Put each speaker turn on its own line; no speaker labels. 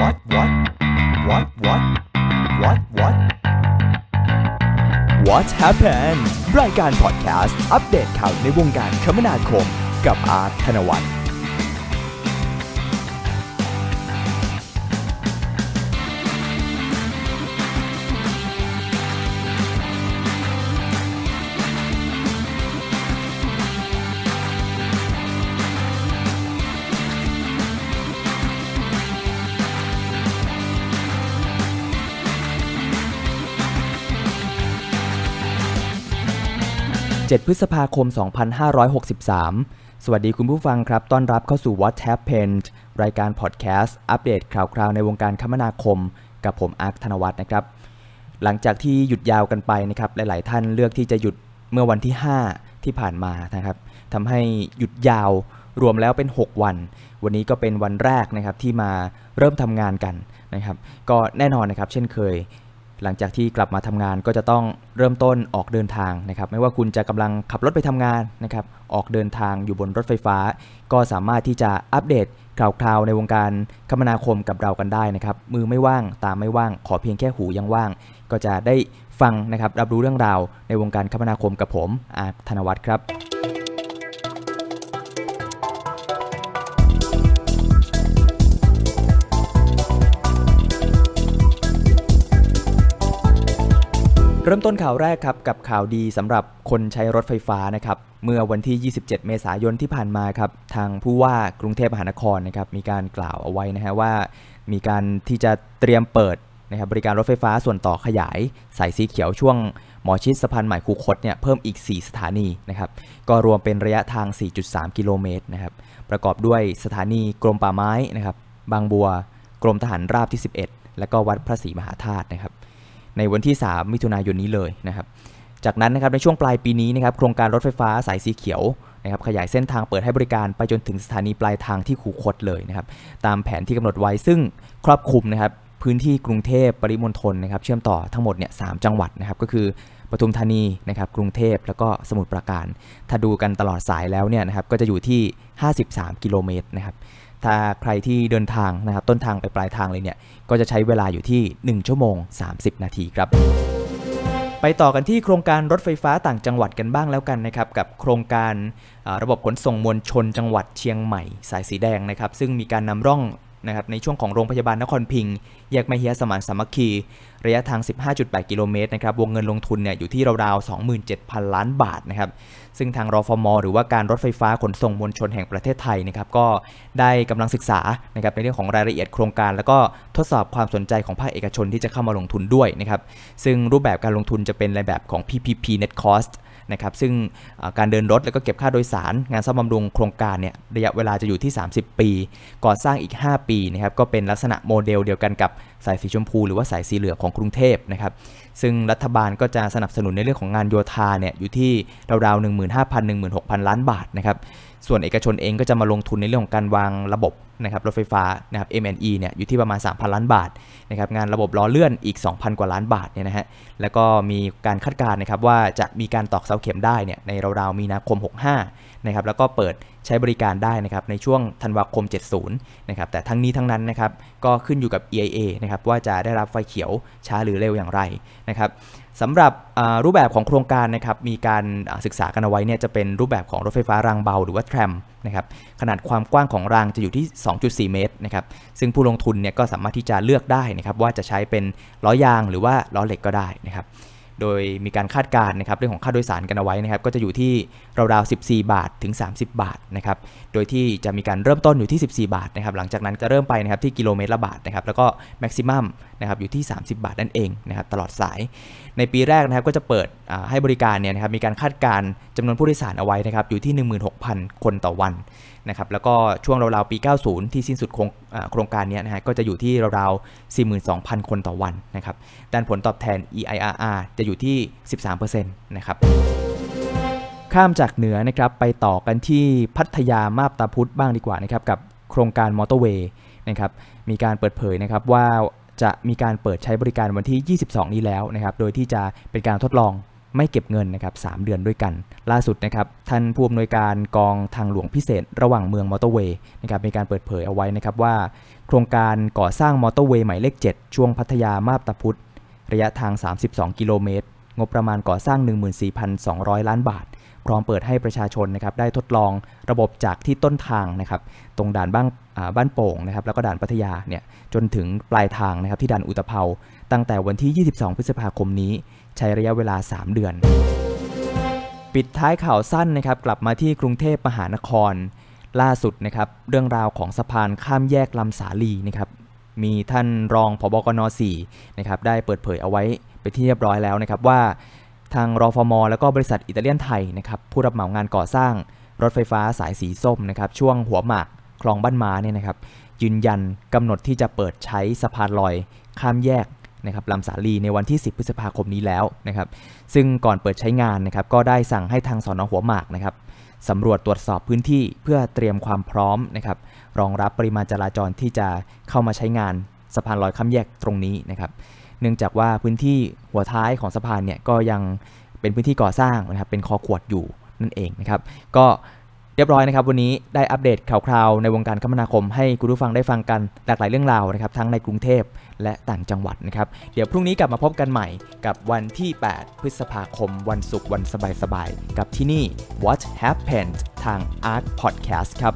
what what what what what what what happened รายการพอดแคสต์อัปเดตข่าวในวงการคมนาคม กับอาร์ตธนวัฒน์ 7 พฤษภาคม 2563 สวัสดีคุณผู้ฟังครับ ต้อนรับเข้าสู่ What Happened รายการพอดแคสต์อัปเดตข่าวคราวในวงการคมนาคม กับผมอาร์คธนวัฒน์นะครับ หลังจากที่หยุดยาวกันไปนะครับ หลาย ๆ ท่านเลือกที่จะหยุดเมื่อวันที่ 5 ที่ผ่านมานะครับทำให้หยุดยาวรวมแล้วเป็น 6 วัน วันนี้ก็เป็นวันแรกนะครับที่มาเริ่มทำงานกันนะครับ ก็แน่นอนนะครับ เช่นเคย หลังจากที่กลับมาทำงานก็จะต้องเริ่มต้นออกเดินทางนะครับ ไม่ว่าคุณจะกำลังขับรถไปทำงานนะครับ ออกเดินทางอยู่บนรถไฟฟ้า ก็สามารถที่จะอัปเดตข่าวคราวในวงการคมนาคมกับเรากันได้นะครับ มือไม่ว่างตาไม่ว่าง ขอเพียงแค่หูยังว่าง ก็จะได้ฟังนะครับรับรู้เรื่องราวในวงการคมนาคมกับผมอาธนวัฒน์ครับ เริ่มต้นข่าวแรกครับกับข่าวดีสำหรับคนใช้รถไฟฟ้านะครับเมื่อวันที่ 27 เมษายนที่ผ่านมาครับทางผู้ว่ากรุงเทพมหานครนะครับมีการกล่าวเอาไว้นะฮะว่า มีการที่จะเตรียมเปิดนะครับบริการรถไฟฟ้าส่วนต่อขยายสายสีเขียวช่วงหมอชิดสะพานใหม่คูคตเนี่ยเพิ่มอีก 4 สถานีนะครับก็รวมเป็นระยะทาง 4.3 กิโลเมตรนะครับประกอบด้วยสถานีกรมป่าไม้นะครับบางบัว กรมทหารราบที่ 11 และก็วัดพระศรีมหาธาตุนะครับ ในวันที่ 3 มิถุนายนนี้เลยนะครับ จากนั้นนะครับในช่วงปลายปีนี้นะครับโครงการรถไฟฟ้าสายสีเขียวนะครับขยายเส้นทางเปิดให้บริการไปจนถึงสถานีปลายทางที่คูคตเลยนะครับตามแผนที่กำหนดไว้ซึ่งครอบคลุมนะครับพื้นที่กรุงเทพปริมณฑลนะครับเชื่อมต่อทั้งหมดเนี่ยสจังหวัดนะครับก็คือปทุมธานีนะครับกรุงเทพแล้วก็สมุทรปราการ ถ้าดูกันตลอดสายแล้วเนี่ยนะครับก็จะอยู่ที่ 53 กิโลเมตรนะครับ ถ้าใครที่เดินทางนะครับต้นทางไปปลายทางเลยเนี่ยก็จะใช้เวลาอยู่ที่ 1 ชั่วโมง 30 นาทีครับ ไปต่อกันที่โครงการรถไฟฟ้าต่างจังหวัดกันบ้างแล้วกันนะครับกับโครงการระบบขนส่งมวลชนจังหวัดเชียงใหม่ สายสีแดงนะครับซึ่งมีการนำร่อง นะครับในช่วงของโรงพยาบาลนครพิงค์แยกมเฮียสมานสามัคคี ระยะทาง 15.8 กิโลเมตรนะครับวงเงินลงทุนเนี่ยอยู่ที่ราวๆ 27,000 ล้านบาทนะครับซึ่งทางรอฟมหรือว่าการรถไฟฟ้าขนส่งมวลชนแห่งประเทศไทยนะครับก็ได้กำลังศึกษานะครับในเรื่องของรายละเอียดโครงการ แล้วก็ทดสอบความสนใจของภาคเอกชนที่จะเข้ามาลงทุนด้วยนะครับซึ่งรูปแบบการลงทุนจะเป็นในแบบของ PPP Net Cost นะครับซึ่งการเดินรถแล้วก็เก็บค่าโดยสารงานซ่อมบำรุงโครงการเนี่ยระยะเวลาจะอยู่ที่ 30 ปี ก่อสร้างอีก 5 ปีนะครับก็เป็นลักษณะโมเดลเดียวกันกับสายสีชมพูหรือว่าสายสีเหลืองของกรุงเทพนะครับซึ่งรัฐบาลก็จะสนับสนุนในเรื่องของงานโยธาเนี่ยอยู่ที่ราวๆ 15,000-16,000 ล้านบาทนะครับส่วนเอกชนเองก็จะมาลงทุนในเรื่องของการวางระบบ นะครับรถไฟฟ้านะครับ M&E เนี่ยอยู่ที่ประมาณ 3,000 ล้านบาทนะครับงานระบบล้อเลื่อนอีก 2,000 กว่าล้านบาทเนี่ยนะฮะแล้วก็มีการคาดการณ์นะครับว่าจะมีการตอกเสาเข็มได้เนี่ยในราวๆมีนาคม 65นะครับแล้วก็เปิด ใช้บริการได้นะครับในช่วงธันวาคม 70 นะครับแต่ทั้งนี้ทั้งนั้นนะครับก็ขึ้นอยู่กับ EIA นะครับว่าจะได้รับไฟเขียวช้าหรือเร็วอย่างไรนะครับสำหรับรูปแบบของโครงการนะครับมีการศึกษากันเอาไว้เนี่ยจะเป็นรูปแบบของรถไฟฟ้ารางเบาหรือว่าแทรมนะครับขนาดความกว้างของรางจะอยู่ที่ 2.4 เมตรนะครับซึ่งผู้ลงทุนเนี่ยก็สามารถที่จะเลือกได้นะครับว่าจะใช้เป็นล้อยางหรือว่าล้อเหล็กก็ได้นะครับ โดยมีการคาดการณ์นะครับเรื่องของค่าโดยสารกันเอาไว้นะครับก็จะอยู่ที่ราวๆ14 บาทถึง 30 บาทนะครับโดยที่จะมีการเริ่มต้นอยู่ที่ 14 บาทนะครับหลังจากนั้นจะเริ่มไปนะครับที่กิโลเมตรละบาทนะครับแล้วก็แม็กซิมัม นะครับอยู่ที่ 30 บาทนั่นเองนะครับตลอดสายในปีแรกนะครับก็จะเปิดให้บริการเนี่ยนะครับมีการคาดการณ์จำนวนผู้โดยสารเอาไว้นะครับอยู่ที่ 16,000 คนต่อวันนะครับแล้วก็ช่วงราวๆปี 90 ที่สิ้นสุดโครงโครงการนี้นะฮะก็จะอยู่ที่ราวๆ42,000 คนต่อวันนะครับด้านผลตอบแทน EIRR จะอยู่ที่ 13%นะครับข้ามจากเหนือนะครับไปต่อกันที่พัทยามาบตาพุดบ้างดีกว่านะครับกับโครงการมอเตอร์เวย์นะครับมีการเปิดเผยนะครับว่า จะมีการเปิดใช้บริการวันที่ 22 นี้แล้วนะครับโดยที่จะเป็นการทดลองไม่เก็บเงินนะครับ3เดือนด้วยกัน ล่าสุดนะครับท่านผู้อำนวยการกองทางหลวงพิเศษ ระหว่างเมืองมอเตอร์เวย์นะครับมีการเปิดเผยเอาไว้นะครับว่า โครงการก่อสร้างมอเตอร์เวย์หมายเลข 7 ช่วงพัทยามาบตาพุดระยะทาง 32 กิโลเมตร งบประมาณก่อสร้าง 14,200 ล้านบาท พร้อมเปิดให้ประชาชนนะครับได้ทดลองระบบจากที่ต้นทางนะครับตรงด่านบ้านบ้านโป่งนะครับแล้วก็ด่านพัทยาเนี่ยจนถึงปลายทางนะครับที่ด่านอุตภเปาตั้งแต่วันที่ 22 พฤษภาคมนี้ ใช้ระยะเวลา 3 เดือน ปิดท้ายข่าวสั้นนะครับกลับมาที่กรุงเทพมหานคร ล่าสุดนะครับเรื่องราวของสะพานข้ามแยกลำสาลีนะครับมีท่านรองผบกน 4 นะครับได้เปิดเผยเอาไว้ไปที่เรียบร้อยแล้วนะครับว่า ทางรอฟมแล้วก็บริษัทอิตาเลียนไทยนะครับผู้รับเหมางานก่อสร้าง รถไฟฟ้าสายสีส้มนะครับช่วงหัวหมากคลองบ้านม้าเนี่ยนะครับยืนยันกำหนดที่จะเปิดใช้สะพานลอยข้ามแยกนะครับลำสาลีในวันที่ 10 พฤษภาคมนี้แล้วนะครับซึ่งก่อนเปิดใช้งานนะครับก็ได้สั่งให้ทางสอนอหัวหมากนะครับสำรวจตรวจสอบพื้นที่เพื่อเตรียมความพร้อมนะครับรองรับปริมาณจราจรที่จะเข้ามาใช้งานสะพานลอยข้ามแยกตรงนี้นะครับ เนื่องจากว่าพื้นที่หัวท้ายของสะพานเนี่ยก็ยังเป็นพื้นที่ก่อสร้างนะครับเป็นคอขวดอยู่นั่นเองนะครับก็เรียบร้อยนะครับวันนี้ได้อัปเดตข่าวคราวในวงการคมนาคมให้คุณผู้ฟังได้ฟังกันหลากหลายเรื่องราวนะครับทั้งในกรุงเทพและต่างจังหวัดนะครับเดี๋ยวพรุ่งนี้กลับมาพบกันใหม่กับวันที่ 8 พฤษภาคม วันศุกร์วันสบายๆกับที่นี่ What Happened ทาง Arc Podcast ครับ